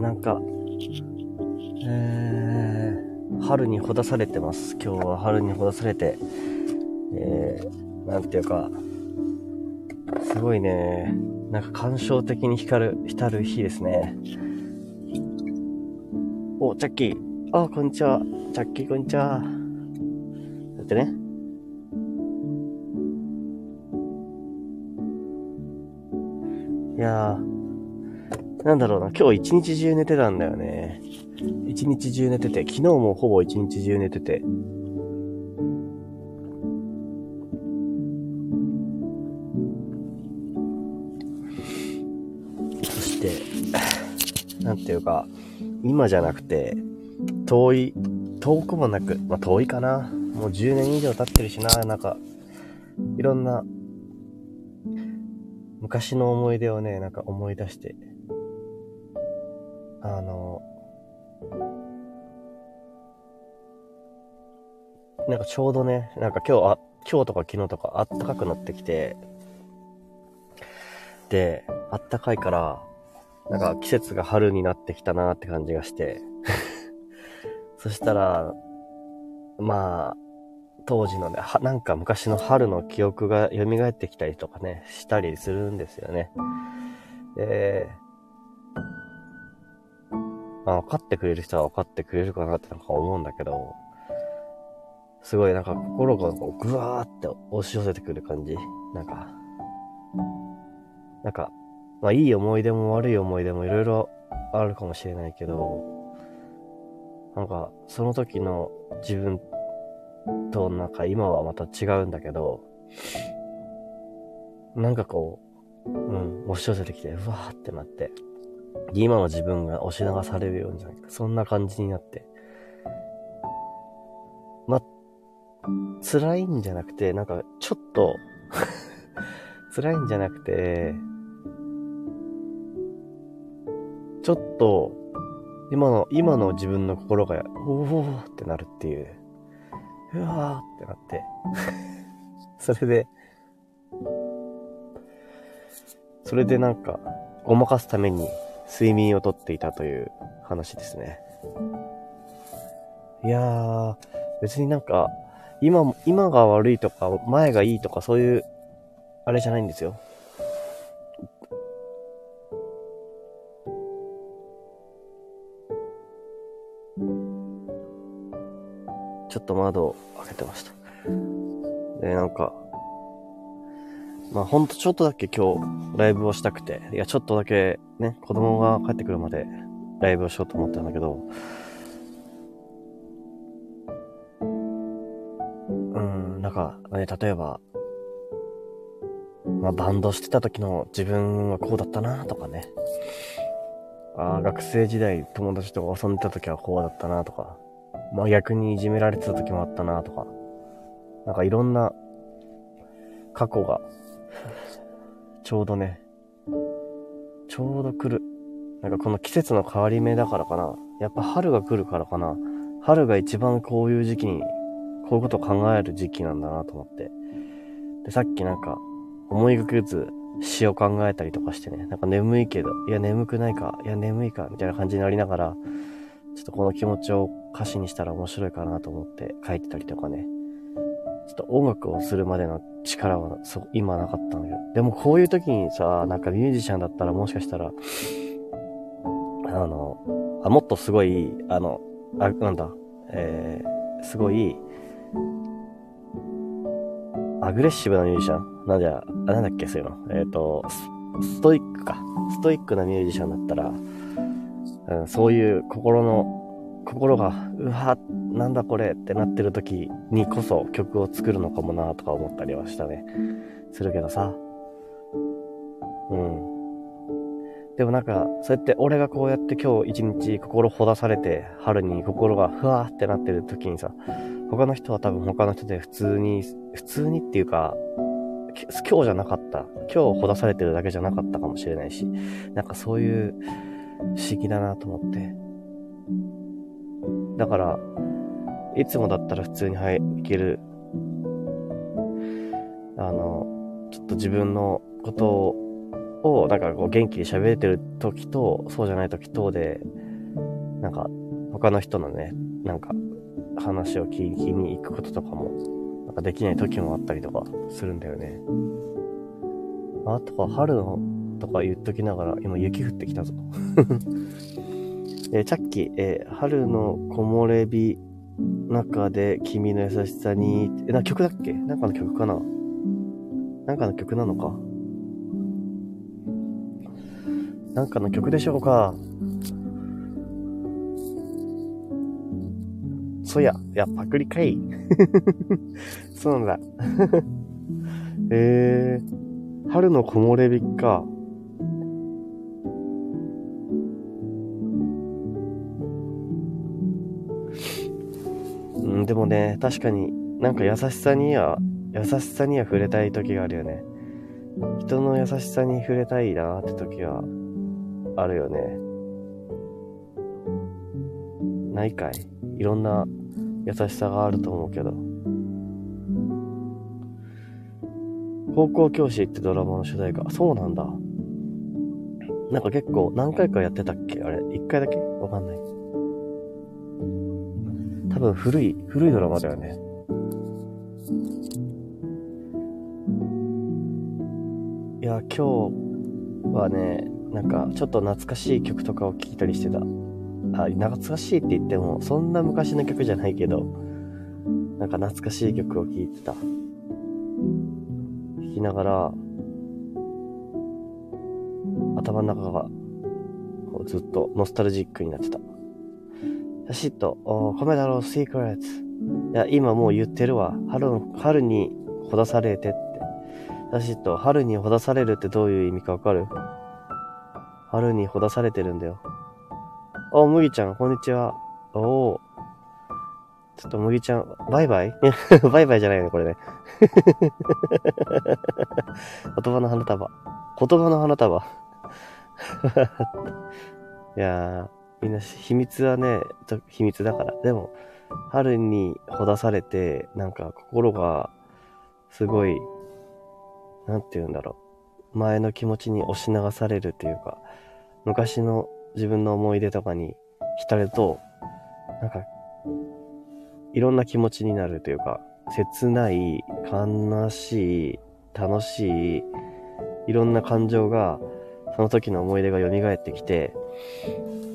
なんか、えー、春にほだされてます。今日は春にほだされて、えー、なんていうか、すごいね、なんか感傷的に光る、浸る日ですね。お、チャッキー。あ、こんにちは。チャッキー、こんにちは。だってね。いやー、なんだろうな、今日一日中寝てたんだよね。一日中寝てて、昨日もほぼ一日中寝てて。そして、なんていうか、今じゃなくて、遠い、遠くもなく、まあ、遠いかな。もう10年以上経ってるしな、なんか、いろんな、昔の思い出をね、なんか思い出して、あの、なんかちょうどね、なんか今日、あ、今日とか昨日とかあったかくなってきて、で、あったかいから、なんか季節が春になってきたなって感じがして、そしたら、まあ、当時のね、はなんか昔の春の記憶が蘇ってきたりとかね、したりするんですよね。で、まあ分かってくれる人は分かってくれるかなってなんか思うんだけど、すごいなんか心がこうぐわーって押し寄せてくる感じ。なんか、なんか、まあいい思い出も悪い思い出もいろいろあるかもしれないけど、なんかその時の自分となんか今はまた違うんだけど、なんかこう、うん、押し寄せてきて、うわーってなって、今の自分が押し流されるようにじゃなくて、そんな感じになって、ま、辛いんじゃなくて、なんかちょっと 辛いんじゃなくて、ちょっと、今の、今の自分の心が、おおーってなるっていう。うわーってなって。それで、それでなんか、ごまかすために睡眠をとっていたという話ですね。いやー、別になんか、今も、今が悪いとか、前がいいとか、そういう、あれじゃないんですよ。ちょっと窓を開けてました。で、なんか、まあほんとちょっとだけ今日ライブをしたくて、いやちょっとだけね、子供が帰ってくるまでライブをしようと思ったんだけど、うん、なんか、ね、例えば、まあバンドしてた時の自分はこうだったなとかね、ああ、学生時代友達と遊んでた時はこうだったなとか、まあ逆にいじめられてた時もあったなとか、なんかいろんな過去が、ちょうどね、ちょうど来る。なんかこの季節の変わり目だからかな。やっぱ春が来るからかな。春が一番こういう時期に、こういうことを考える時期なんだなと思って。で、さっきなんか、思いがけず詩を考えたりとかしてね、なんか眠いけど、いや眠くないか、いや眠いか、みたいな感じになりながら、ちょっとこの気持ちを歌詞にしたら面白いかなと思って書いてたりとかね。ちょっと音楽をするまでの力はそ今なかったんだけど。でもこういう時にさ、なんかミュージシャンだったらもしかしたら、あの、あもっとすごい、あの、あ、なんだ、えー、すごい、アグレッシブなミュージシャン？なんじゃ、あ、なんだっけ、そういうの。えっ、ー、とス、ストイックか。ストイックなミュージシャンだったら、うん、そういう心の、心が、うわ、なんだこれってなってる時にこそ曲を作るのかもなとか思ったりはしたね。するけどさ。うん。でもなんか、そうやって俺がこうやって今日一日心ほだされて、春に心がふわーってなってる時にさ、他の人は多分他の人で普通に、普通にっていうか、今日じゃなかった。今日ほだされてるだけじゃなかったかもしれないし、なんかそういう不思議だなと思って。だから、いつもだったら普通にはい、ける、あの、ちょっと自分のことを、なんかこう元気に喋れてる時と、そうじゃない時とで、なんか他の人のね、なんか話を聞きに行くこととかも、なんかできない時もあったりとかするんだよね。あとは春のとか言っときながら、今雪降ってきたぞ。えー、チャッキー、えー、春の木漏れ日中で君の優しさに、え、な、曲だっけ？なんかの曲かな？なんかの曲なのか？なんかの曲でしょうか？そや、いや、パクリかい。そうなんだ。えー、春の木漏れ日か。でもね、確かになんか優しさには、優しさには触れたい時があるよね。人の優しさに触れたいなって時は、あるよね。ないかいいろんな優しさがあると思うけど。高校教師ってドラマの主題歌。そうなんだ。なんか結構何回かやってたっけ？あれ、一回だけ？わかんない。多分古い、古いドラマだよね。いや、今日はね、なんかちょっと懐かしい曲とかを聴いたりしてた。あ、懐かしいって言っても、そんな昔の曲じゃないけど、なんか懐かしい曲を聴いてた。聴きながら、頭の中が、こうずっとノスタルジックになってた。シャシッと、米だろう、シークレッツ。いや、今もう言ってるわ。春の、春にほだされてって。シッと、春にほだされるってどういう意味かわかる？春にほだされてるんだよ。お、麦ちゃん、こんにちは。おお。ちょっと麦ちゃん、バイバイ？バイバイじゃないね、これね。言葉の花束。言葉の花束。いやー、みんな秘密はね、秘密だから。でも、春にほだされて、なんか心が、すごい、なんて言うんだろう。前の気持ちに押し流されるというか、昔の自分の思い出とかに浸ると、なんか、いろんな気持ちになるというか、切ない、悲しい、楽しい、いろんな感情が、その時の思い出が蘇ってきて、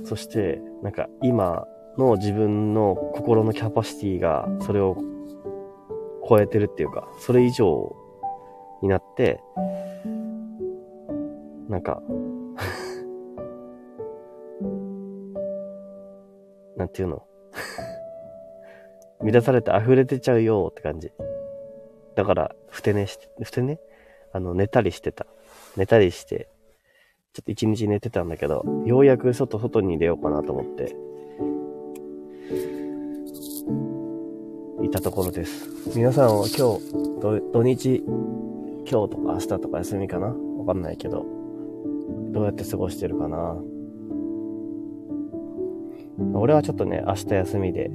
そして、なんか今の自分の心のキャパシティが、それを超えてるっていうか、それ以上になって、なんか なんていうの？乱されて溢れてちゃうよって感じ。だから、ふて寝して、ふて寝？あの、寝たりしてた。寝たりして、ちょっと一日寝てたんだけど、ようやく外、外に出ようかなと思って、いたところです。皆さんは今日、土日、今日とか明日とか休みかな？わかんないけど、どうやって過ごしてるかな？俺はちょっとね、明日休みで、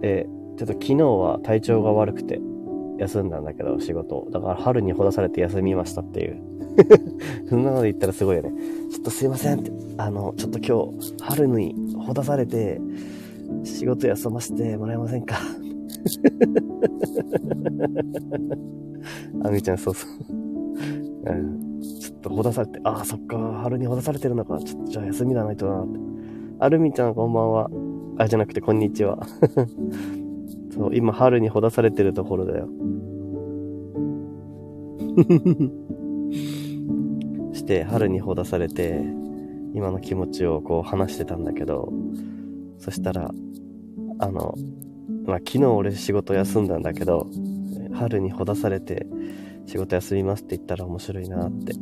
で、ちょっと昨日は体調が悪くて休んだんだけど、仕事。だから春にほだされて休みましたっていう。そんなこと言ったらすごいよね。ちょっとすいませんって。あの、ちょっと今日、春にほだされて、仕事休ませてもらえませんか？あみちゃん、そうそう。うん、ちょっとほだされて、ああ、そっか、春にほだされてるのか。ちょっとじゃあ休みだないとなって。あるみちゃんこんばんは。あ、じゃなくてこんにちは。そう、今春にほだされてるところだよ。して、春にほだされて、今の気持ちをこう話してたんだけど、そしたら、あの、まあ、昨日俺仕事休んだんだけど、春にほだされて仕事休みますって言ったら面白いなって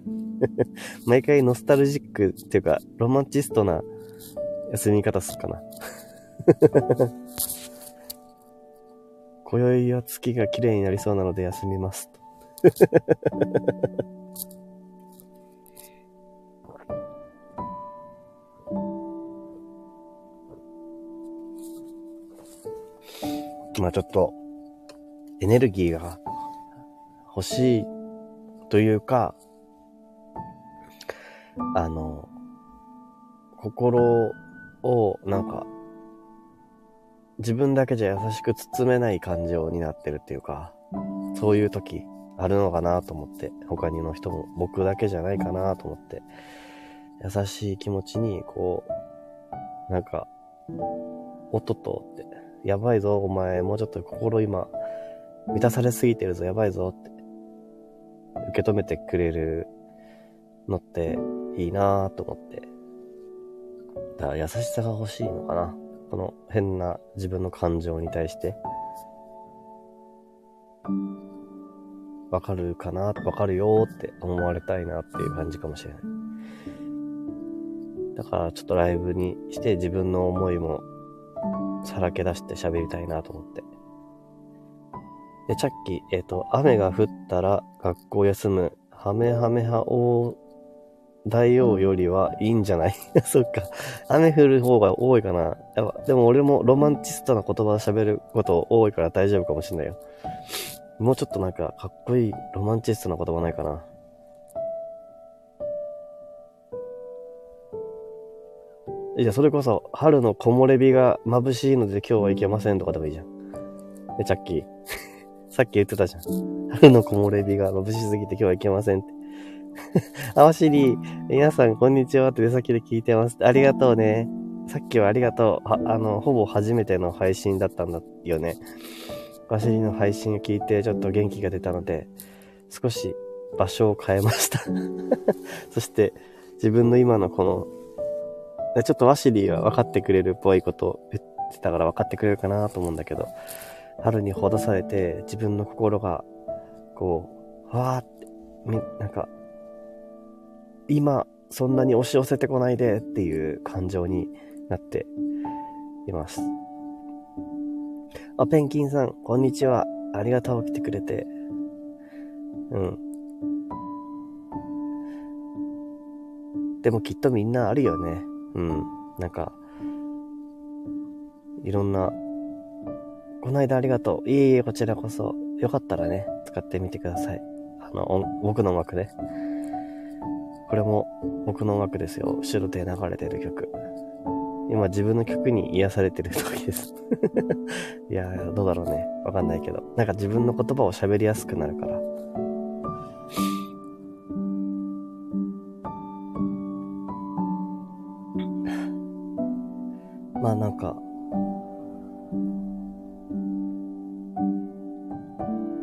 毎回ノスタルジックっていうか、ロマンチストな休み方すっかな。今宵は月が綺麗になりそうなので休みます。まあちょっと、エネルギーが欲しいというか、あの、心を、なんか、自分だけじゃ優しく包めない感情になってるっていうか、そういう時あるのかなと思って、他にの人も僕だけじゃないかなと思って、優しい気持ちに、こう、なんか、おっとっとって、やばいぞ、お前、もうちょっと心今、満たされすぎてるぞ、やばいぞって、受け止めてくれるのっていいなと思って。だから優しさが欲しいのかな。この変な自分の感情に対して。わかるかなわかるよって思われたいなっていう感じかもしれない。だからちょっとライブにして自分の思いもさらけ出して喋りたいなと思って。で、チャッキー、えっ、ー、と、雨が降ったら学校休む、ハメハメハ大大王よりはいいんじゃない？そっか。雨降る方が多いかな。でも俺もロマンチストな言葉喋ること多いから大丈夫かもしんないよ。もうちょっとなんかかっこいいロマンチストな言葉ないかな。じゃあそれこそ、春の木漏れ日が眩しいので今日は行けませんとかでもいいじゃん。ね、チャッキー。さっき言ってたじゃん。春の木漏れ日が眩しすぎて今日は行けませんって。あわしり、皆さんこんにちはって出先で聞いてます。ありがとうね。さっきはありがとう。あの、ほぼ初めての配信だったんだよね。わしりの配信を聞いてちょっと元気が出たので、少し場所を変えました そして、自分の今のこの、ちょっとワシリーは分かってくれるっぽいことを言ってたから分かってくれるかなと思うんだけど、春にほどされて自分の心が、こう、わーって、なんか、今、そんなに押し寄せてこないでっていう感情になっています。あ、ペンキンさん、こんにちは。ありがとう、来てくれて。うん。でもきっとみんなあるよね。うん。なんか、いろんな、この間ありがとう。いえいえ、こちらこそ。よかったらね、使ってみてください。あの、僕の音楽ね。これも僕の音楽ですよ。後ろで流れてる曲。今自分の曲に癒されてる時です いやー、どうだろうね。わかんないけど。なんか自分の言葉を喋りやすくなるから。まあなんか、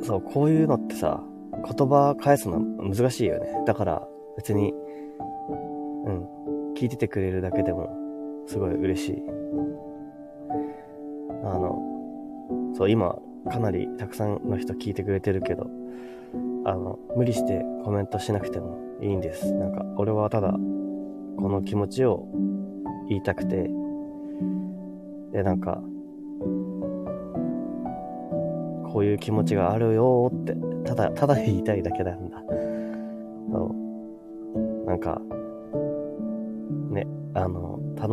そう、こういうのってさ、言葉返すの難しいよね。だから、別に、うん、聞いててくれるだけでも、すごい嬉しい。あの、そう、今、かなりたくさんの人聞いてくれてるけど、あの、無理してコメントしなくてもいいんです。なんか、俺はただ、この気持ちを言いたくて、で、なんか、こういう気持ちがあるよって、ただ、ただ言いたいだけなんだ。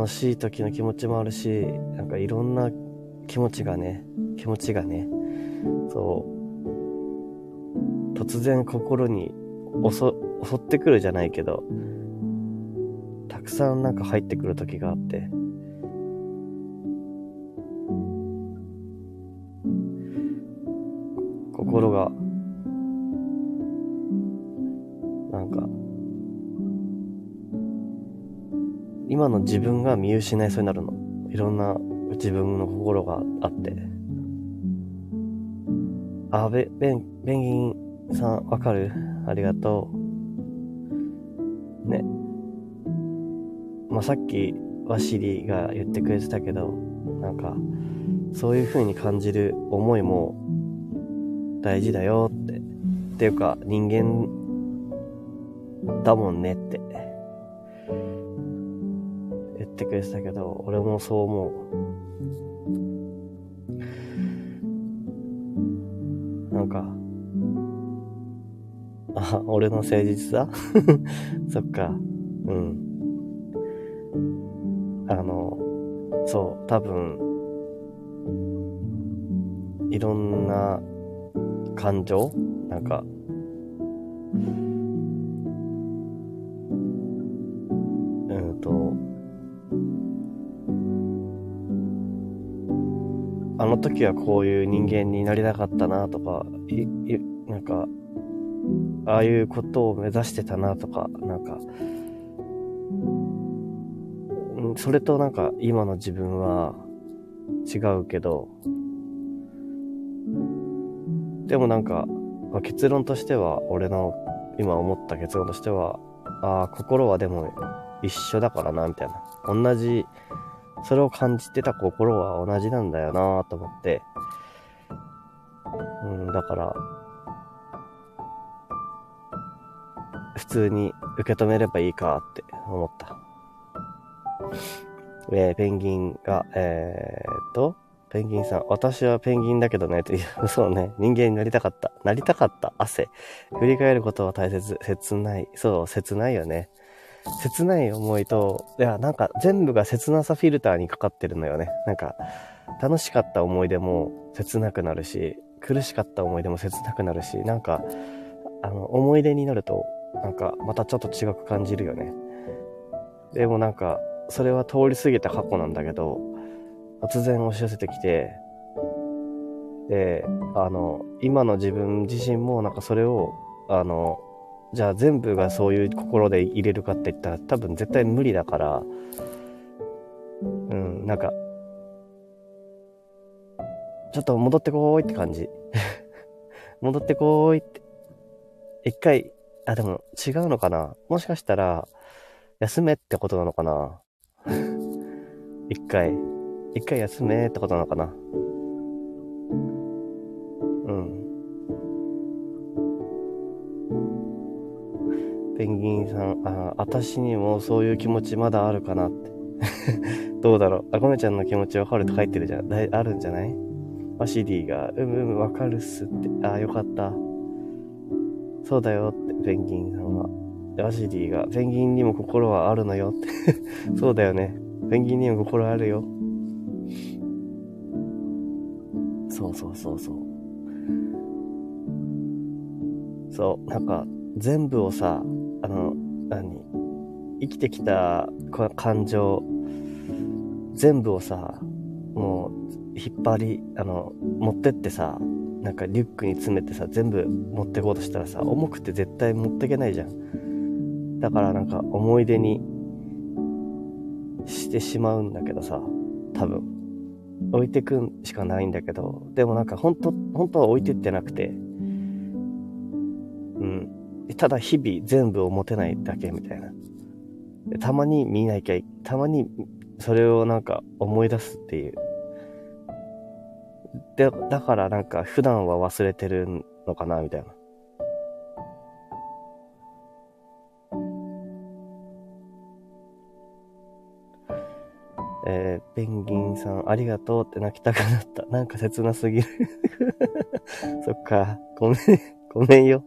楽しい時の気持ちもあるし、なんかいろんな気持ちがね、気持ちがね、そう、突然心に襲襲ってくるじゃないけど、たくさんなんか入ってくる時があって、自分が見失いそうになるの。いろんな自分の心があって。あ、べ、ベン、ベンギンさん、わかる？ありがとう。ね。まあ、さっき、ワシリが言ってくれてたけど、なんか、そういう風に感じる思いも大事だよって。っていうか、人間だもんねって。ってくれてたけど、俺もそう思う。なんか、あ、俺の誠実さ？そっか。うん。あの、そう、多分、いろんな感情？なんか、時はこういう人間になりたかったなとか、い、い、なんか、ああいうことを目指してたなとか、なんか、それとなんか今の自分は違うけど、でもなんか、まあ、結論としては、俺の今思った結論としては、ああ、心はでも一緒だからな、みたいな。同じ、それを感じてた心は同じなんだよなと思って、うん、だから、普通に受け止めればいいかって思った。えー、ペンギンが、えー、っと、ペンギンさん、私はペンギンだけどね、という、そうね、人間になりたかった。なりたかった。汗。振り返ることは大切。切ない。そう、切ないよね。切ない思いと、いや、なんか全部が切なさフィルターにかかってるのよね。なんか、楽しかった思い出も切なくなるし、苦しかった思い出も切なくなるし、なんか、あの、思い出になると、なんか、またちょっと違く感じるよね。でもなんか、それは通り過ぎた過去なんだけど、突然押し寄せてきて、で、あの、今の自分自身もなんかそれを、あの、じゃあ全部がそういう心で入れるかって言ったら多分絶対無理だから、うん、なんか、ちょっと戻ってこーいって感じ。戻ってこーいって。一回、あ、でも違うのかな？もしかしたら、休めってことなのかな？一回、一回休めってことなのかな？ペンギンさん、あ、私にもそういう気持ちまだあるかなって。どうだろう。あ、ごめちゃんの気持ちわかるって書いてるじゃん。だいあるんじゃない？ワシディが、うむうむわかるっすって。あ、よかった。そうだよって、ペンギンさんは。ワシディが、ペンギンにも心はあるのよって。そうだよね。ペンギンにも心あるよ。そうそうそうそう。そう、なんか、全部をさ、あの、何？生きてきた感情、全部をさ、もう、引っ張り、あの、持ってってさ、なんかリュックに詰めてさ、全部持ってこうとしたらさ、重くて絶対持ってけないじゃん。だからなんか思い出にしてしまうんだけどさ、多分。置いてくんしかないんだけど、でもなんか本当、本当は置いてってなくて、ただ日々全部を持てないだけみたいな。たまに見なきゃ、たまにそれをなんか思い出すっていう。で、だからなんか普段は忘れてるのかなみたいな。えー、ペンギンさん、ありがとうって泣きたくなった。なんか切なすぎる そっか。ごめん、ごめんよ。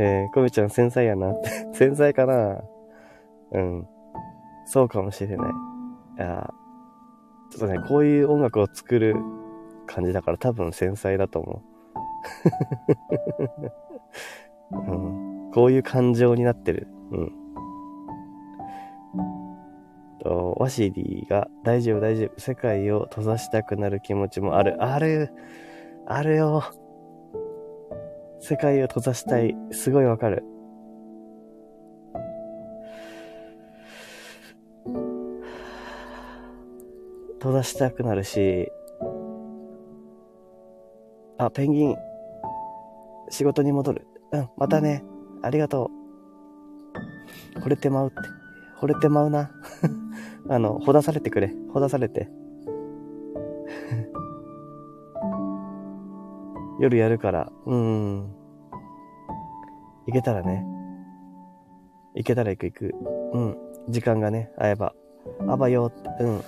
えー、コミちゃん繊細やな。繊細かなうん。そうかもしれない。いやちょっとね、こういう音楽を作る感じだから多分繊細だと思う。うん、こういう感情になってる。うん。と、ワシリーが大丈夫大丈夫。世界を閉ざしたくなる気持ちもある。ある。あるよ。世界を閉ざしたい。すごいわかる。閉ざしたくなるし、あ、ペンギン、仕事に戻る。うん、またね。ありがとう。惚れてまうって。惚れてまうな。あの、ほだされてくれ。ほだされて。夜やるから、うん。行けたらね。行けたら行く行く。うん。時間がね、合えば。あばよって、うん。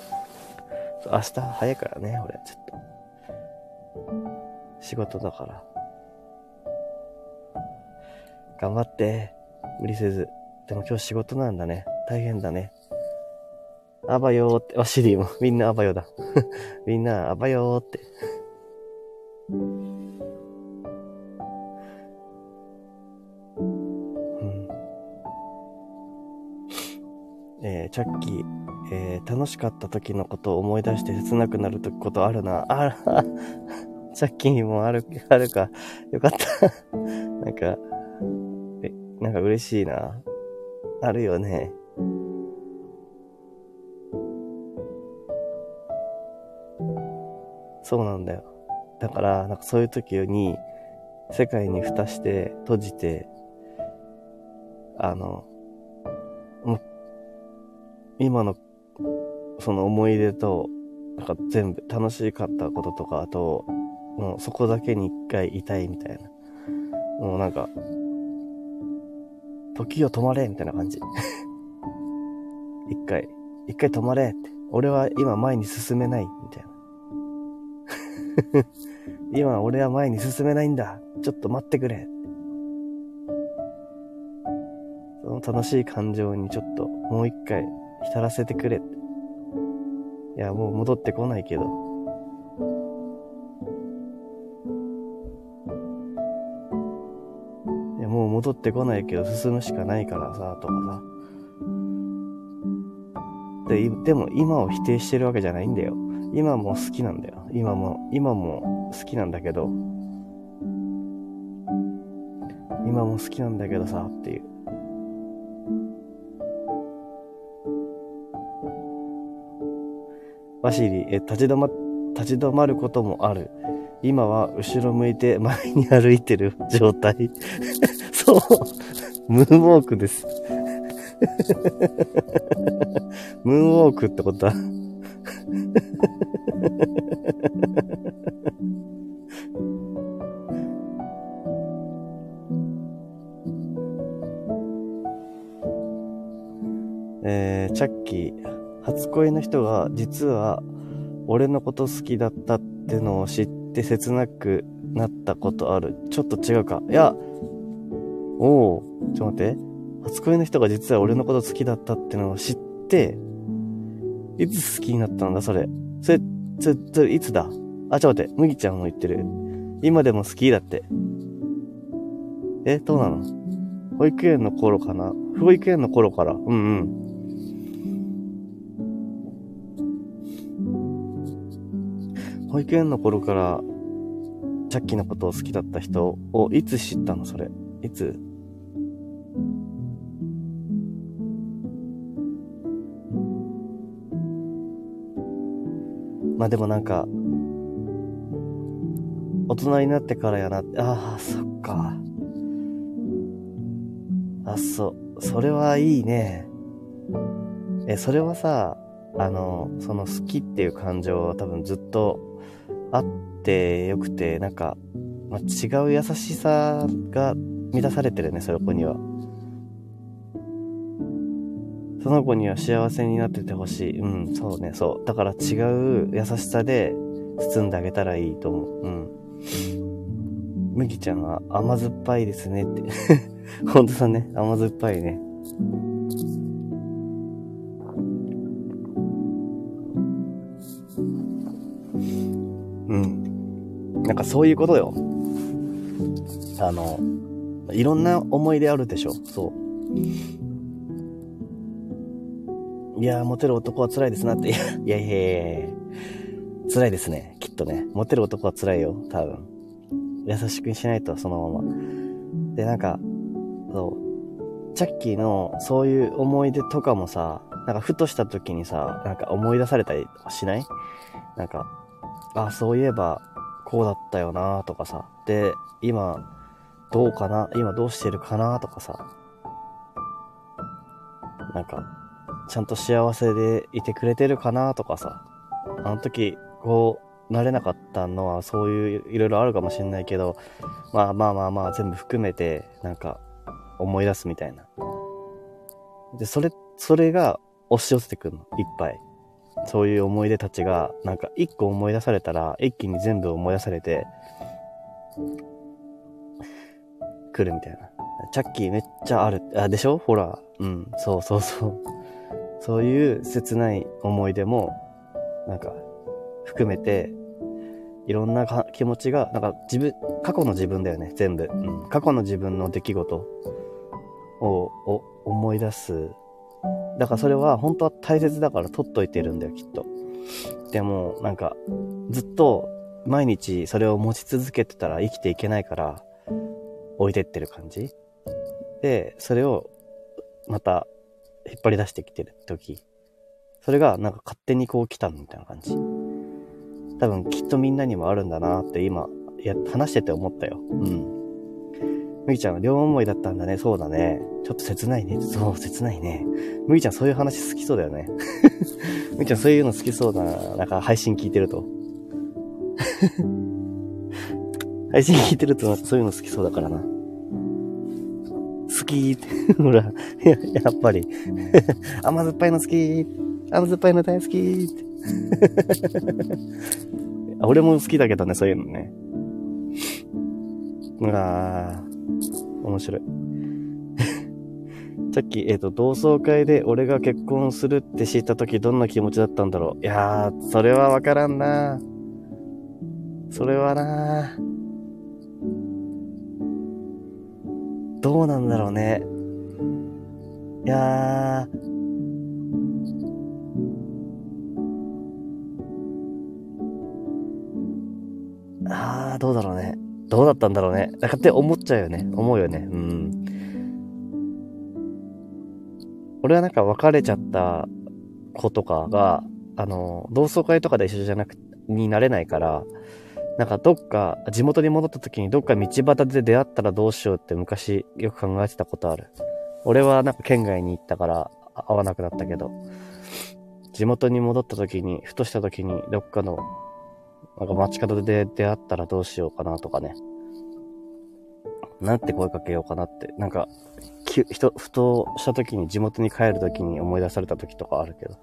明日早いからね、俺、ちょっと。仕事だから。頑張って。無理せず。でも今日仕事なんだね。大変だね。あばよーって、あ、シリーも、みんなあばよだ。みんなあばよーって。えー、チャッキー、えー、楽しかった時のことを思い出して切なくなることあるな。あら、さっきにもある、あるか。よかった なんか、え、なんか嬉しいな。あるよね。そうなんだよ。だから、なんかそういう時に、世界に蓋して閉じて、あの、今の、その思い出と、なんか全部楽しかったこととか、あと、もうそこだけに一回いたいみたいな。もうなんか、時を止まれみたいな感じ。一回、一回止まれって。俺は今前に進めない、みたいな。今俺は前に進めないんだ。ちょっと待ってくれ。その楽しい感情にちょっともう一回浸らせてくれって。いや、もう戻ってこないけど。いや、もう戻ってこないけど進むしかないからさ、とかさ。で、でも今を否定してるわけじゃないんだよ。今も好きなんだよ。今も、今も好きなんだけど、今も好きなんだけどさ、っていう。バシリ、え、立ち止ま、立ち止まることもある。今は後ろ向いて 前に歩いてる状態。そう。ムーンウォークです。ムーンウォークってことだ。えー、チャッキー、初恋の人が実は俺のこと好きだったってのを知って切なくなったことある。ちょっと違うか。いや、おおちょっと待って。初恋の人が実は俺のこと好きだったってのを知って、いつ好きになったんだ、それ。それ、それ、それ、いつだ？あ、ちょっと待って。麦ちゃんも言ってる。今でも好きだって。え、どうなの？保育園の頃かな？保育園の頃から？うんうん。保育園の頃から、チャッキーのことを好きだった人をいつ知ったの？それ。いつ？まあでもなんか、大人になってからやなって、ああ、そっか。あ、そう、それはいいね。え、それはさ、あの、その好きっていう感情は多分ずっとあってよくて、なんか、まあ、違う優しさが満たされてるね、そこには。その子には幸せになっててほしい。うん、そうね、そう。だから違う優しさで包んであげたらいいと思う。うん。麦ちゃんは甘酸っぱいですねって。ほんとだね、甘酸っぱいね。うん。なんかそういうことよ。あの、いろんな思い出あるでしょ。そう。いやー、モテる男は辛いですなって。いや、いやいやいや辛いですね。きっとね。モテる男は辛いよ。多分。優しくしないと、そのまま。で、なんか、そう、チャッキーのそういう思い出とかもさ、なんかふとした時にさ、なんか思い出されたりしない？なんか、あ、そういえば、こうだったよなとかさ。で、今、どうかな？今どうしてるかなとかさ。なんか、ちゃんと幸せでいてくれてるかなとかさ、あの時、こう、なれなかったのはそういういろいろあるかもしんないけど、まあまあまあまあ全部含めて、なんか、思い出すみたいな。で、それ、それが押し寄せてくるの、いっぱい。そういう思い出たちが、なんか一個思い出されたら、一気に全部思い出されて、来るみたいな。チャッキーめっちゃある。あ、でしょ？ほら。うん。そうそうそう。そういう切ない思い出も、なんか、含めて、いろんな気持ちが、なんか自分、過去の自分だよね、全部。うん。過去の自分の出来事を、を思い出すだからそれは本当は大切だから取っといてるんだよ、きっと。でも、なんか、ずっと毎日それを持ち続けてたら生きていけないから、置いてってる感じで、それをまた引っ張り出してきてる時。それがなんか勝手にこう来たみたいな感じ。多分きっとみんなにもあるんだなって今、や、話してて思ったよ。うん。むぎちゃんは両思いだったんだね。そうだね。ちょっと切ないね。そう、切ないね。むぎちゃんそういう話好きそうだよね。むぎちゃんそういうの好きそうだな。なんか配信聞いてると。配信聞いてるとなんかそういうの好きそうだからな。好きって。ほら、やっぱり。甘酸っぱいの好き。甘酸っぱいの大好きって。俺も好きだけどね、そういうのね。うわ面白い。さっき、えっ、ー、と、同窓会で俺が結婚するって知った時どんな気持ちだったんだろう。いやー、それはわからんなそれはなどうなんだろうね。いやー、あー、どうだろうね。どうだったんだろうね。だかって思っちゃうよね。思うよね。うん。俺はなんか別れちゃった子とかが、あの、同窓会とかで一緒じゃなく、になれないから、なんかどっか、地元に戻った時にどっか道端で出会ったらどうしようって昔よく考えてたことある。俺はなんか県外に行ったから会わなくなったけど、地元に戻った時に、ふとした時にどっかのなんか街角で出会ったらどうしようかなとかね。なんて声かけようかなって。なんか、きふと、ふとした時に地元に帰る時に思い出された時とかあるけど。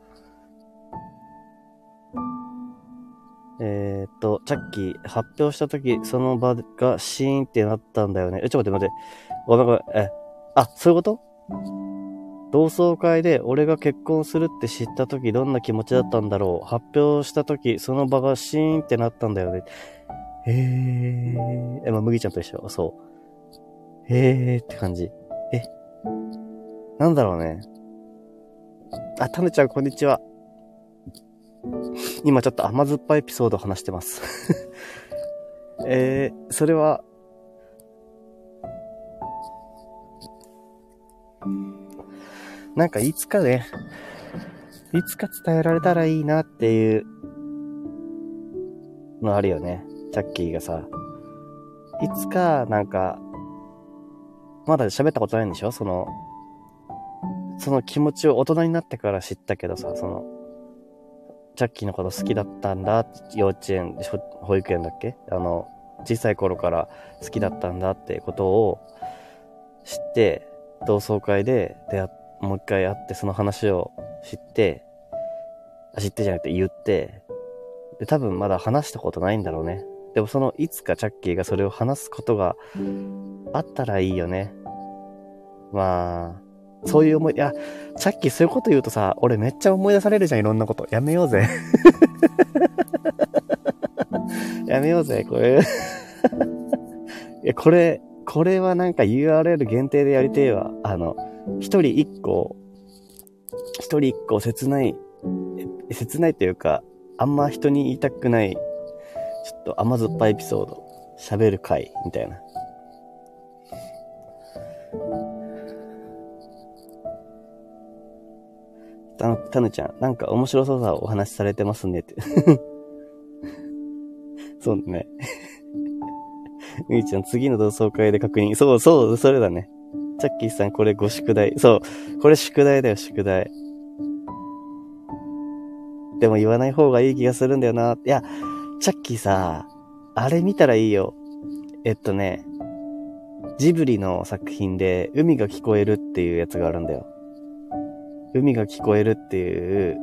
えー、っと、チャッキー、発表した時、その場がシーンってなったんだよね。え、ちょっと待って待って。ごめんごめん。え、あ、そういうこと？同窓会で俺が結婚するって知った時どんな気持ちだったんだろう発表した時その場がシーンってなったんだよね。へー。え、まあ、麦ちゃんと一緒。そう。へーって感じ。え？なんだろうね。あ、タヌちゃんこんにちは。今ちょっと甘酸っぱいエピソードを話してます えー、それは、なんかいつかね、いつか伝えられたらいいなっていうのあるよね。チャッキーがさ。いつか、なんか、まだ喋ったことないんでしょ？その、その気持ちを大人になってから知ったけどさ、その、チャッキーのこと好きだったんだ、幼稚園、保育園だっけ？あの、小さい頃から好きだったんだってことを知って、同窓会で出会っもう一回会ってその話を知って、知ってじゃなくて言って、で、多分まだ話したことないんだろうね。でもそのいつかチャッキーがそれを話すことがあったらいいよね。まあ、そういう思い、いや、チャッキーそういうこと言うとさ、俺めっちゃ思い出されるじゃん、いろんなこと。やめようぜ。やめようぜ、これ。いや、これ、これはなんか URL 限定でやりてえわ。あの、一人一個、一人一個切ない、切ないというか、あんま人に言いたくない、ちょっと甘酸っぱいエピソード、喋る回、みたいな。たの、たぬちゃん、なんか面白そうさお話しされてますねって。そうね。みーちゃん、次の同窓会で確認。そうそう、それだね。チャッキーさん、これご宿題。そう。これ宿題だよ、宿題。でも言わない方がいい気がするんだよな。いや、チャッキーさ、あれ見たらいいよ。えっとね、ジブリの作品で、海が聞こえるっていうやつがあるんだよ。海が聞こえるっていう、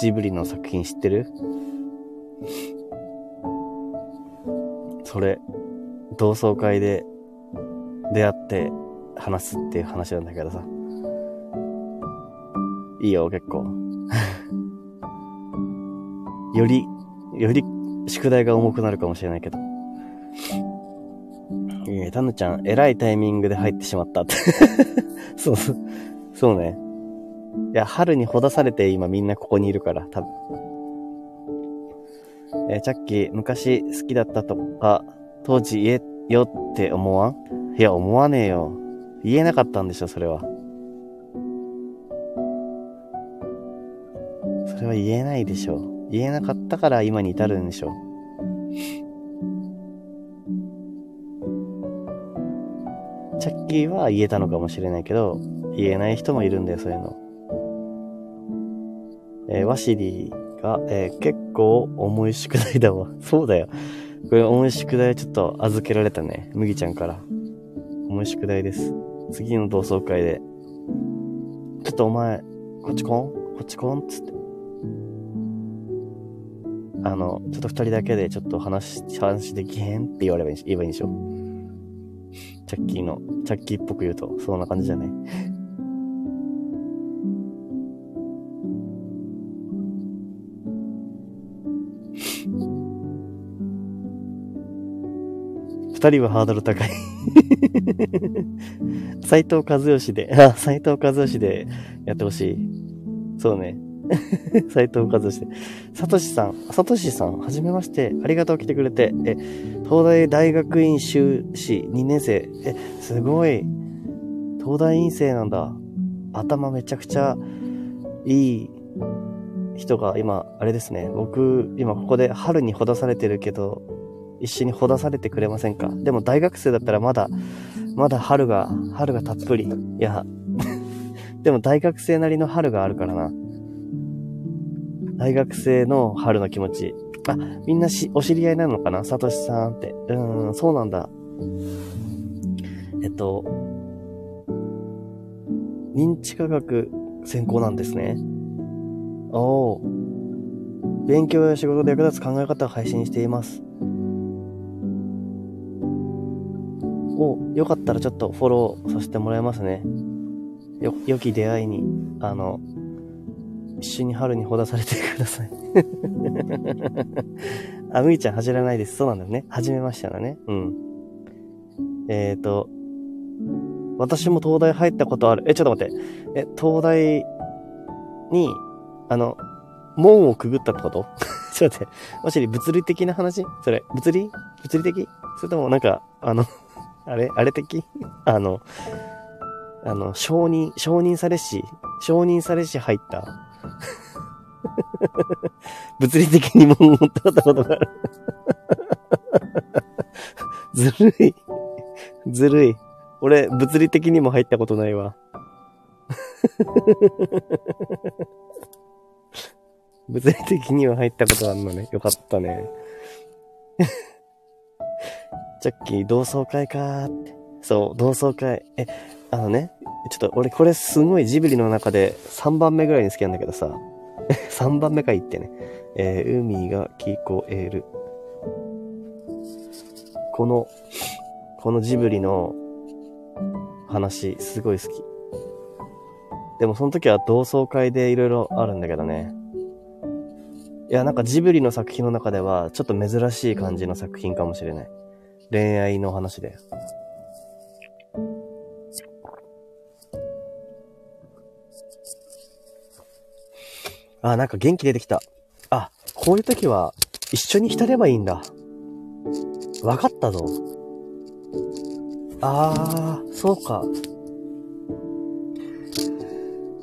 ジブリの作品知ってる？それ、同窓会で出会って話すっていう話なんだけどさ。いいよ、結構。より、より宿題が重くなるかもしれないけど。えー、タヌちゃん、偉いタイミングで入ってしまったってそうそう。そうね。いや、春にほだされて今みんなここにいるから、多分。えー、チャッキー、昔好きだったとか、当時言えよって思わん？いや、思わねえよ。言えなかったんでしょ、それは。それは言えないでしょ。言えなかったから今に至るんでしょ。チャッキーは言えたのかもしれないけど、言えない人もいるんだよ、そういうの。えー、ワシリーが、えー、結構重い宿題だわ。そうだよ。これ重い宿題ちょっと預けられたね。麦ちゃんから。重い宿題です。次の同窓会で。ちょっとお前、こっちこん？こっちこん？つって。あの、ちょっと二人だけでちょっと話、話できへん？って言わればいい言えばいいんでしょ。チャッキーの、チャッキーっぽく言うと、そんな感じじゃない？二人はハードル高い 斎藤和義で、あ、斎藤和義でやってほしい。そうね。斎藤和義で。さとしさん、さとしさん、はじめまして。ありがとう来てくれて。え、東大大学院修士2年生。え、すごい。東大院生なんだ。頭めちゃくちゃいい人が今、あれですね。僕、今ここで春にほだされてるけど、一緒にほだされてくれませんか？でも大学生だったらまだ、まだ春が、春がたっぷり。いや、でも大学生なりの春があるからな。大学生の春の気持ち。あ、みんなし、お知り合いなのかな？サトシさんって。うーん、そうなんだ。えっと、認知科学専攻なんですね。おお。勉強や仕事で役立つ考え方を配信しています。お、よかったらちょっとフォローさせてもらいますね。よ、良き出会いに、あの、一緒に春にほだされてください。あ、むいちゃん走らないです。そうなんだよね。初めましてだね。うん。えっ、ー、と、私も東大入ったことある。え、ちょっと待って。え、東大に、あの、門をくぐったってこと？ちょっと待って。もし物理的な話？それ、物理？物理的？それともなんか、あのあれあれ的？あの、あの、承認、承認されし、承認されし入った 物理的にも持ってったことがある ずるい。ずるい。俺、物理的にも入ったことないわ。物理的には入ったことあるのね。よかったね。ジャッキー、同窓会かーって。そう、同窓会。え、あのね、ちょっと俺これすごいジブリの中で3番目ぐらいに好きなんだけどさ、3番目か言ってね。えー、海が聞こえる。この、このジブリの話、すごい好き。でもその時は同窓会で色々あるんだけどね。いや、なんかジブリの作品の中では、ちょっと珍しい感じの作品かもしれない。恋愛の話で。あ、なんか元気出てきた。あ、こういう時は一緒に浸ればいいんだ。わかったぞ。あー、そうか。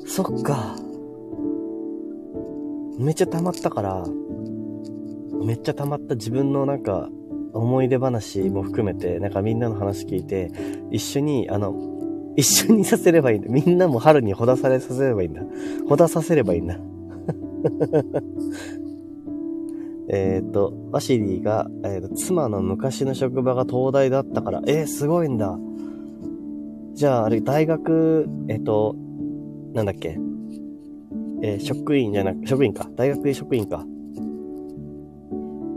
そっか。めっちゃ溜まったから、めっちゃ溜まった自分のなんか思い出話も含めて、なんかみんなの話聞いて、一緒に、あの、一緒にさせればいいんだ。みんなも春にほだされさせればいいんだ。ほださせればいいんだ。えっと、ワシリーが、えー、と、妻の昔の職場が東大だったから、えー、すごいんだ。じゃあ、あれ、大学、えっ、と、なんだっけ？えー、職員じゃなく、職員か。大学職員か。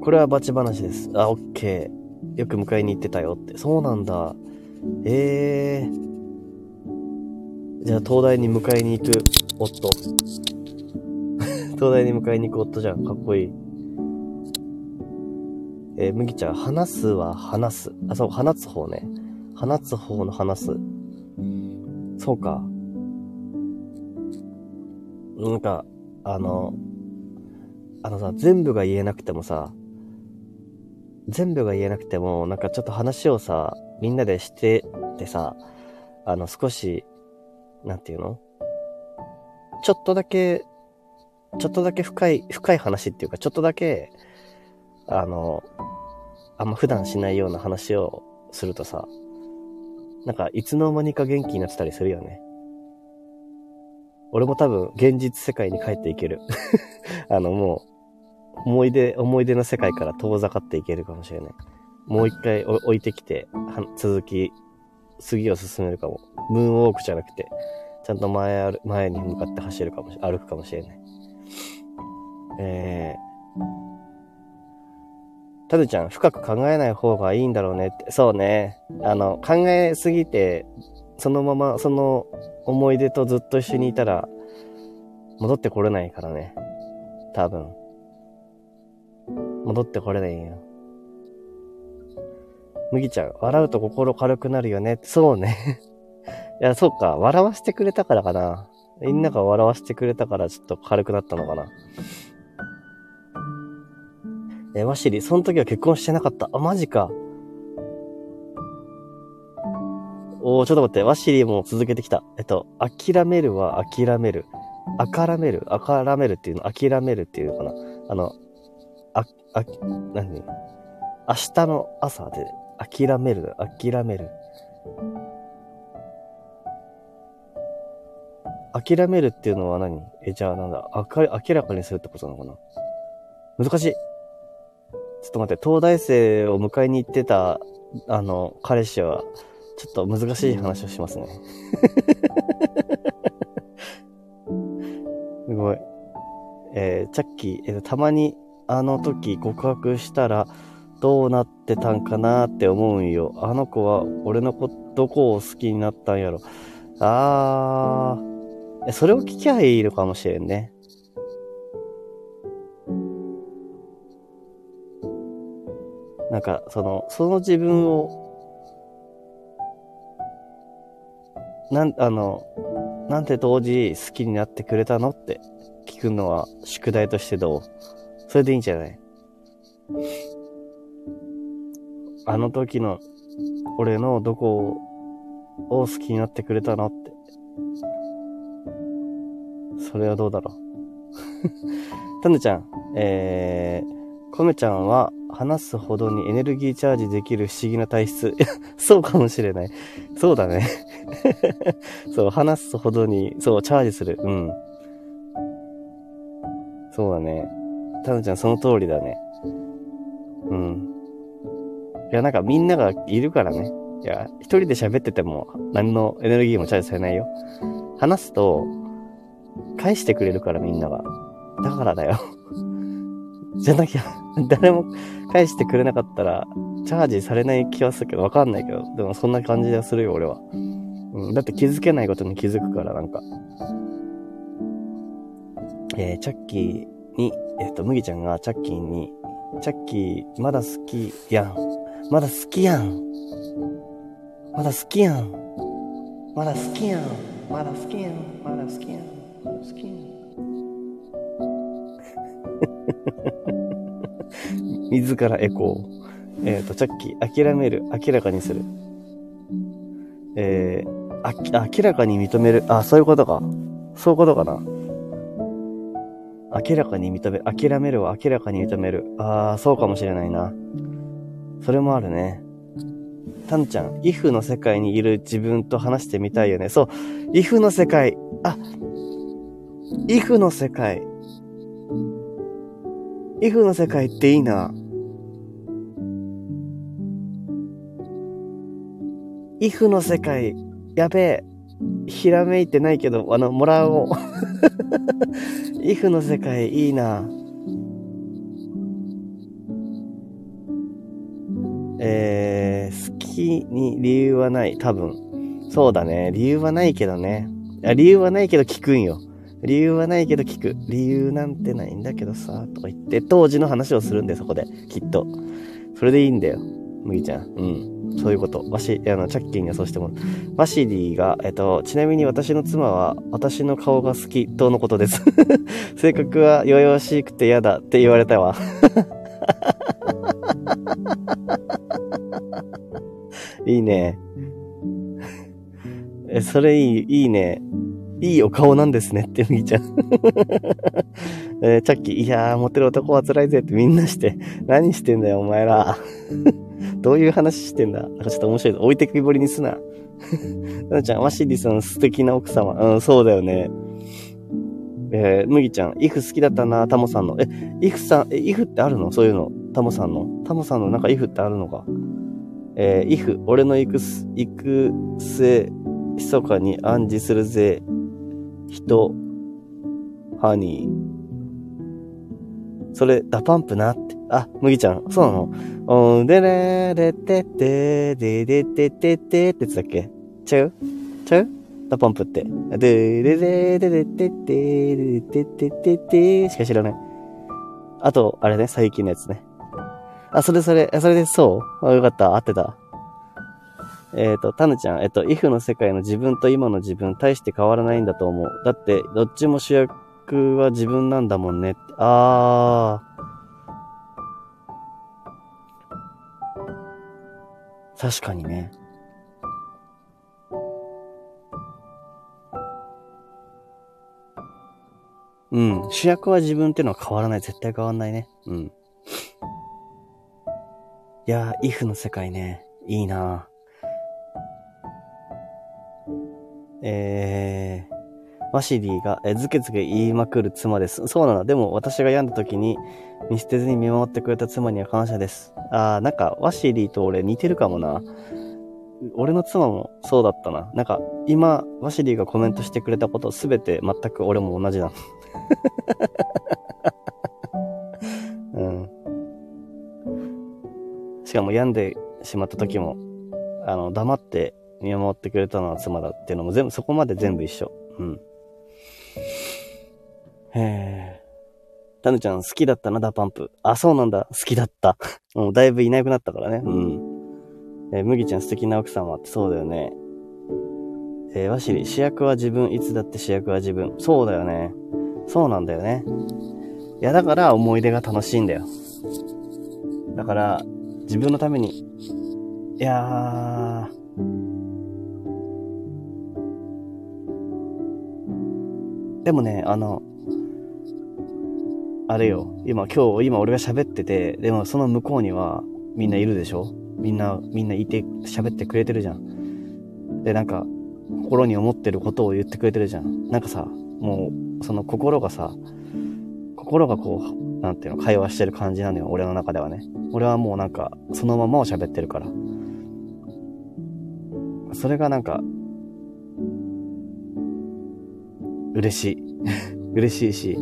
これはバチ話です。あ、オッケー。よく迎えに行ってたよって。そうなんだ。ええー。じゃあ、東大に迎えに行く夫。東大に迎えに行く夫じゃん。かっこいい。えー、麦ちゃん、話すは話す。あ、そう、放つ方ね。放つ方の話す。そうか。なんか、あの、あのさ、全部が言えなくてもさ、全部が言えなくても、なんかちょっと話をさ、みんなでしててさ、あの、少し、なんていうの？ちょっとだけ、ちょっとだけ深い、深い話っていうか、ちょっとだけ、あの、あんま普段しないような話をするとさ、なんか、いつの間にか元気になってたりするよね。俺も多分、現実世界に帰っていける。あの、もう、思い出、思い出の世界から遠ざかっていけるかもしれない。もう一回置いてきて、続き、次を進めるかも。ムーンウォークじゃなくて、ちゃんと前ある、前に向かって走るかもし、歩くかもしれない。えー、たぬちゃん、深く考えない方がいいんだろうねって。そうね。あの、考えすぎて、そのまま、その思い出とずっと一緒にいたら、戻ってこれないからね。多分。戻ってこれないよ。麦ちゃん、笑うと心軽くなるよね。そうね。いや、そうか。笑わせてくれたからかな。みんなが笑わせてくれたからちょっと軽くなったのかな。え、ワシリ、その時は結婚してなかった。あ、マジか。おー、ちょっと待って。ワシリーも続けてきた。えっと、諦めるは諦める。あからめる。あからめるっていうの、諦めるっていうのかな。あの、あ、あ、何？明日の朝で、諦める、諦める。諦めるっていうのは何？え、じゃあなんだ、あか明らかにするってことなのかな？難しい。ちょっと待って、東大生を迎えに行ってた、あの、彼氏は、ちょっと難しい話をしますね。すごい。えー、チャッキー、えー、たまにあの時告白したらどうなってたんかなって思うんよ。あの子は俺の子、どこを好きになったんやろ。あー、それを聞きゃいいのかもしれんね。なんか、その、その自分を、なん、あの、なんて当時好きになってくれたのって聞くのは宿題としてどう？それでいいんじゃない？あの時の俺のどこを好きになってくれたのって。それはどうだろう。たぬちゃん、えー、コメちゃんは話すほどにエネルギーチャージできる不思議な体質。そうかもしれない。そうだね。そう、話すほどに、そう、チャージする。うん。そうだね。たぬちゃんその通りだね。うん。いや、なんかみんながいるからね。いや、一人で喋ってても何のエネルギーもチャージされないよ。話すと、返してくれるからみんなが。だからだよ。じゃなきゃ、誰も返してくれなかったら、チャージされない気はするけど、わかんないけど、でもそんな感じはするよ、俺は。うん、だって気づけないことに気づくから、なんか。えー、チャッキーに、えっ、と、麦ちゃんがチャッキーに、チャッキー、まだ好きやん。まだ好きやん。まだ好きやん。まだ好きやん。まだ好きやん。まだ好きやん。好きやん。自らエコー。えっ、ー、と、チャッキー、諦める、明らかにする。えー、あ、明らかに認める。あ、そういうことか。そういうことかな。明らかに認め。諦めるは明らかに認める。ああ、そうかもしれないな。それもあるね。たんちゃん、イフの世界にいる自分と話してみたいよね。そう、イフの世界。あ、イフの世界。イフの世界っていいな。イフの世界、やべえ。ひらめいてないけど、あの、もらおう。イフの世界いいな。えー、好きに理由はない。多分。そうだね。理由はないけどね。あ理由はないけど聞くんよ。理由はないけど聞く。理由なんてないんだけどさ、とか言って、当時の話をするんだよ、そこで。きっと。それでいいんだよ。麦ちゃん。うん。そういうこと。ワシ、あの、チャッキーにはそうしてもワシリーが、えっと、ちなみに私の妻は、私の顔が好き、とのことです。性格は弱々しくて嫌だって言われたわ。いいね。え、それいい、いいね。いいお顔なんですねって、みーちゃん。えー、チャッキー、いやー、モテる男は辛いぜってみんなして、何してんだよ、お前ら。どういう話してんだ？なんかちょっと面白い。置いてきぼりにすな。ななちゃん、ワシリさん素敵な奥様。うん、そうだよね。えー、麦ちゃん、イフ好きだったな、タモさんの。え、イフさん、え、イフってあるの？そういうの。タモさんの。タモさんのなんかイフってあるのか？えー、イフ、俺の行く、行く末、密かに暗示するぜ。人、ハニー。それ、ダパンプなって。あ、麦ちゃん、そうなの？おんでれれてて、ででてててってやつだっけ？ちゃう？ちゃう？ダパンプって。でれれれれてて、でれててててしか知らない。あと、あれね、最近のやつね。あ、それそれ、それでそう？あ、よかった。合ってた。えっ、ー、と、タヌちゃん、えっ、ー、と、イフの世界の自分と今の自分、大して変わらないんだと思う。だって、どっちも主役は自分なんだもんね。あー。確かにね。うん。主役は自分っていうのは変わらない。絶対変わんないね。うん。いやー、イフの世界ね。いいなえー、ワシリーが、え、ずけずけ言いまくる妻です。そうなの。でも私が病んだ時に見捨てずに見守ってくれた妻には感謝です。あー、なんか、ワシリーと俺似てるかもな。俺の妻もそうだったな。なんか、今、ワシリーがコメントしてくれたことすべて全く俺も同じだ。うん。しかも病んでしまった時も、あの、黙って見守ってくれたのは妻だっていうのも全部、そこまで全部一緒。うん。へえ。タヌちゃん好きだったな、 DA PUMP。あ、そうなんだ。好きだった。もうだいぶいなくなったからね。うん。えー、麦ちゃん素敵な奥様ってそうだよね。えー、わしり、主役は自分、いつだって主役は自分。そうだよね。そうなんだよね。いや、だから思い出が楽しいんだよ。だから、自分のために、いやー、でもね、あの、あれよ、今、今日、今俺が喋ってて、でもその向こうにはみんないるでしょ？みんな、みんないて喋ってくれてるじゃん。で、なんか、心に思ってることを言ってくれてるじゃん。なんかさ、もう、その心がさ、心がこう、なんていうの、会話してる感じなのよ、俺の中ではね。俺はもうなんか、そのままを喋ってるから。それがなんか、嬉しい。嬉しいし、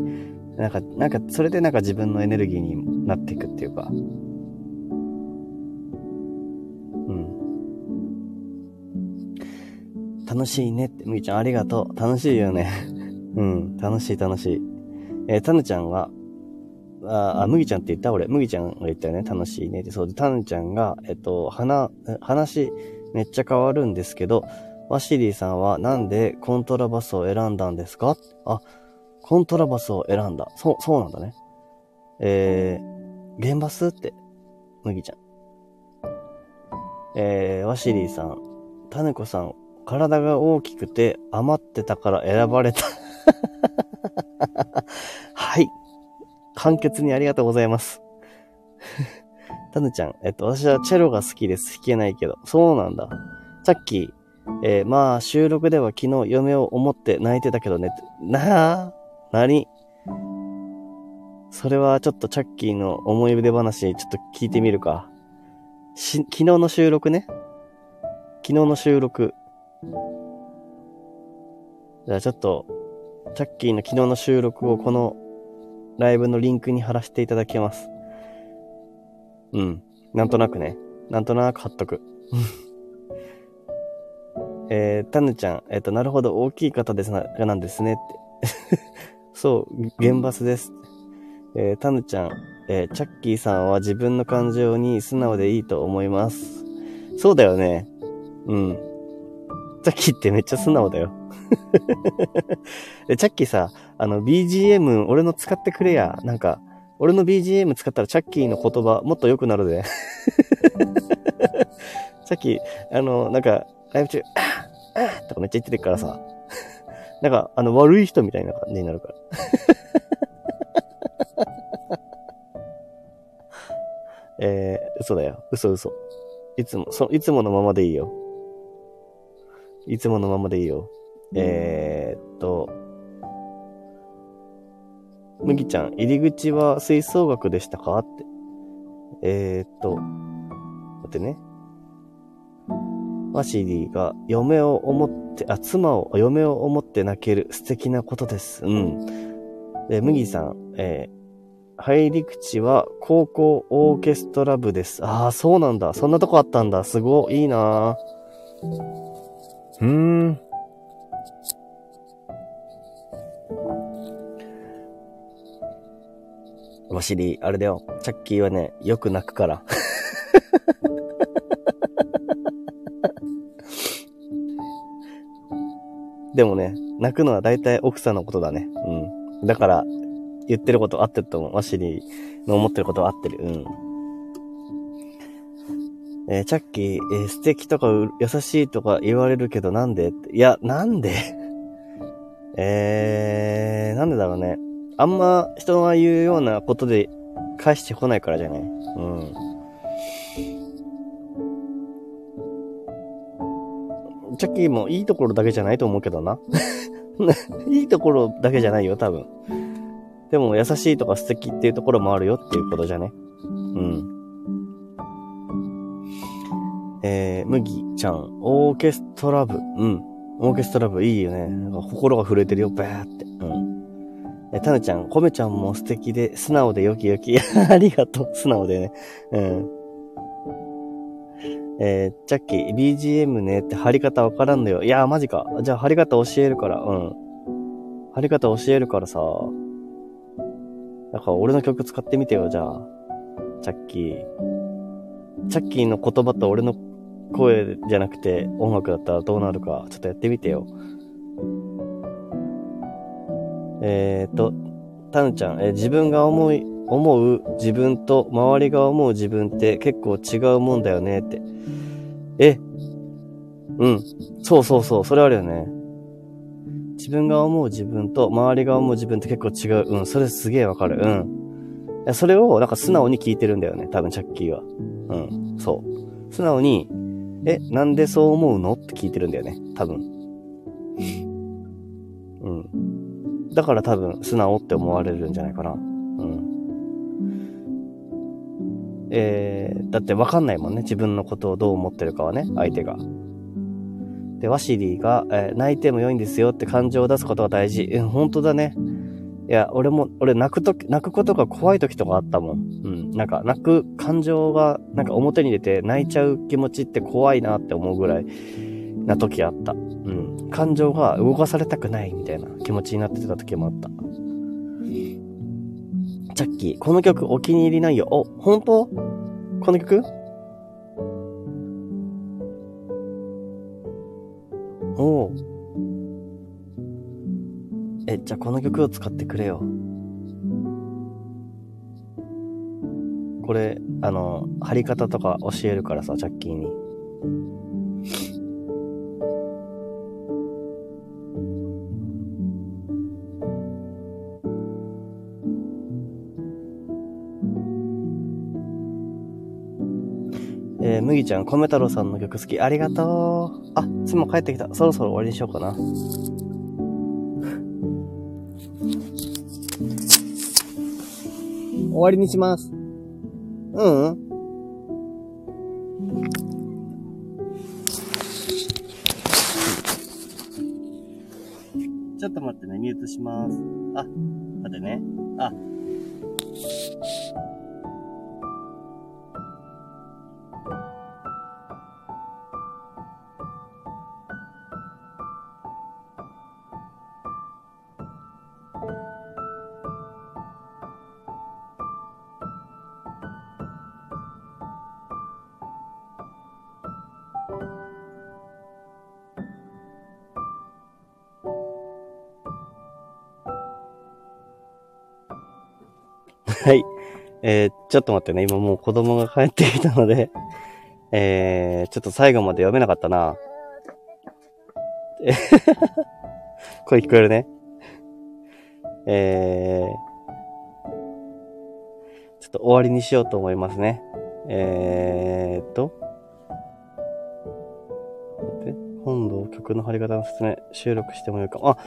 なんか、なんか、それでなんか自分のエネルギーになっていくっていうか。うん。楽しいねって、むぎちゃんありがとう。楽しいよね。うん、楽しい楽しい。えー、たぬちゃんは、あ、あ、むぎちゃんって言った？俺。むぎちゃんが言ったよね。楽しいねって。そうで、たぬちゃんが、えっと、話、話、めっちゃ変わるんですけど、ワシリーさんはなんでコントラバスを選んだんですか？あ、コントラバスを選んだ。そう、そうなんだね。えー、現バスって、麦ちゃん。えー、ワシリーさん、タネコさん、体が大きくて余ってたから選ばれた はい。簡潔にありがとうございます。タヌちゃん、えっと、私はチェロが好きです。弾けないけど。そうなんだ。チャッキー、えー、まあ、収録では昨日嫁を思って泣いてたけどね。なあ？何？それはちょっとチャッキーの思い出話ちょっと聞いてみるか。し、昨日の収録ね。昨日の収録。じゃあちょっと、チャッキーの昨日の収録をこのライブのリンクに貼らせていただきます。うん。なんとなくね。なんとなく貼っとく。えー、タヌちゃん、えっ、ー、と、なるほど、大きい方ですな、なんですねって。そう、現バスです。えー、タヌちゃん、えー、チャッキーさんは自分の感情に素直でいいと思います。そうだよね。うん。チャッキーってめっちゃ素直だよ。えチャッキーさ、あの BGM 俺の使ってくれや。なんか、俺の BGM 使ったらチャッキーの言葉もっと良くなるで。チャッキー、あの、なんか、ライブ中、あ とかめっちゃ言ってるからさ。なんか、あの、悪い人みたいな感じになるから。えー、嘘だよ。嘘嘘。いつも、そ、いつものままでいいよ。いつものままでいいよ。えー、っと、麦ちゃん、入り口は吹奏楽でしたかって。えー、っと、待ってね。ワシリーが嫁を思って、あ、妻を、嫁を思って泣ける素敵なことです。うん。で、麦さん、えー、入り口は高校オーケストラ部です。ああ、そうなんだ。そんなとこあったんだ。すごい、いいなうーん。わしり、あれだよ。チャッキーはね、よく泣くから。でもね、泣くのは大体奥さんのことだね。うん。だから、言ってること合ってると思う。ワシリの思ってることは合ってる。うん。えー、チャッキー、えー、素敵とか優しいとか言われるけどなんで？いや、なんで？えー、なんでだろうね。あんま人が言うようなことで返してこないからじゃない？うん。チャッキーもいいところだけじゃないと思うけどな。いいところだけじゃないよ、多分。でも優しいとか素敵っていうところもあるよっていうことじゃね。うん。えー、麦ちゃん、オーケストラ部。うん。オーケストラ部いいよね。なんか心が震えてるよ、バーって。うん。え、タヌちゃん、コメちゃんも素敵で、素直でよきよき。ありがとう。素直でね。うん。えー、ジャッキー、BGM ねって貼り方わからんのよ。いやー、マジか。じゃあ貼り方教えるから。うん。貼り方教えるからさ。だから俺の曲使ってみてよ、じゃあ。チャッキー。チャッキーの言葉と俺の声じゃなくて音楽だったらどうなるか、ちょっとやってみてよ。えー、っと、タヌちゃん、えー、自分が思い、思う自分と周りが思う自分って結構違うもんだよねって。え、うん。そうそうそう、それあるよね。自分が思う自分と周りが思う自分って結構違う。うん、それすげえわかる。うん。それをなんか素直に聞いてるんだよね、多分チャッキーは。うん、そう。素直に、え、なんでそう思うのって聞いてるんだよね、多分。うん。だから多分素直って思われるんじゃないかな。うん。えー、だってわかんないもんね。自分のことをどう思ってるかはね、相手が。で、ワシリーが、えー、泣いても良いんですよって感情を出すことが大事。うん、本当だね。いや、俺も、俺泣くとき、泣くことが怖い時とかあったもん。うん。なんか、泣く感情が、なんか表に出て泣いちゃう気持ちって怖いなって思うぐらいな時あった。うん。感情が動かされたくないみたいな気持ちになってた時もあった。チャッキー、この曲お気に入りないよ。お、本当？この曲？おう。え、じゃあこの曲を使ってくれよ。これ、あの、貼り方とか教えるからさ、チャッキーに。麦ちゃん、米太郎さんの曲好き。ありがとう。あ、妻帰ってきた。そろそろ終わりにしようかな。終わりにします。うん、うん、ちょっと待ってね、ミュートします。あ、待ってね。あ、はい。えー、ちょっと待ってね。今もう子供が帰ってきたので、えー、ちょっと最後まで読めなかったな。声聞こえるね。えー、ちょっと終わりにしようと思いますね。えーっと。今度曲の貼り方の説明収録してもよいかも。あ、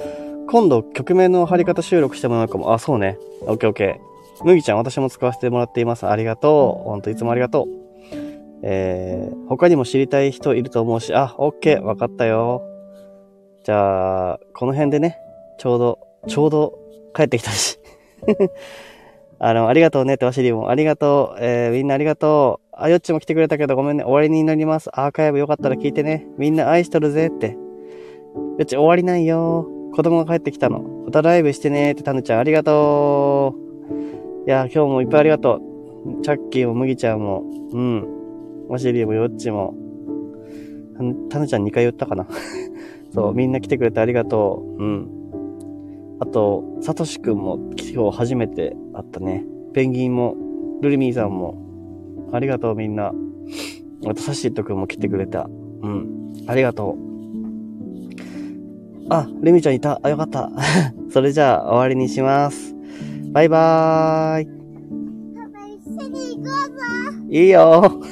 今度曲名の貼り方収録してもよいかも。あ、そうね。オッケーオッケー。麦ちゃん、私も使わせてもらっています。ありがとう。ほんといつもありがとう。えー、他にも知りたい人いると思うし、あ、オッケー。わかったよ。じゃあ、この辺でね、ちょうど、ちょうど帰ってきたし。あの、ありがとうねって、わしりも。ありがとう。えー、みんなありがとう。あよっちも来てくれたけどごめんね。終わりになります。アーカイブよかったら聞いてね。みんな愛しとるぜって。よっち終わりないよ。子供が帰ってきたの。またライブしてねって、たぬちゃんありがとう。いや、今日もいっぱいありがとう。チャッキーも麦ちゃんも。うん。わしりもよっちも。たぬちゃん2回言ったかな。そう、みんな来てくれてありがとう。うん。あと、さとしくんも今日初めて会ったね。ペンギンも、ルルミーさんも、ありがとうみんな。あと、サシットくんも来てくれた。うん。ありがとう。あ、ルミちゃんいた。あ、よかった。それじゃあ、終わりにします。バイバーイ。いいよ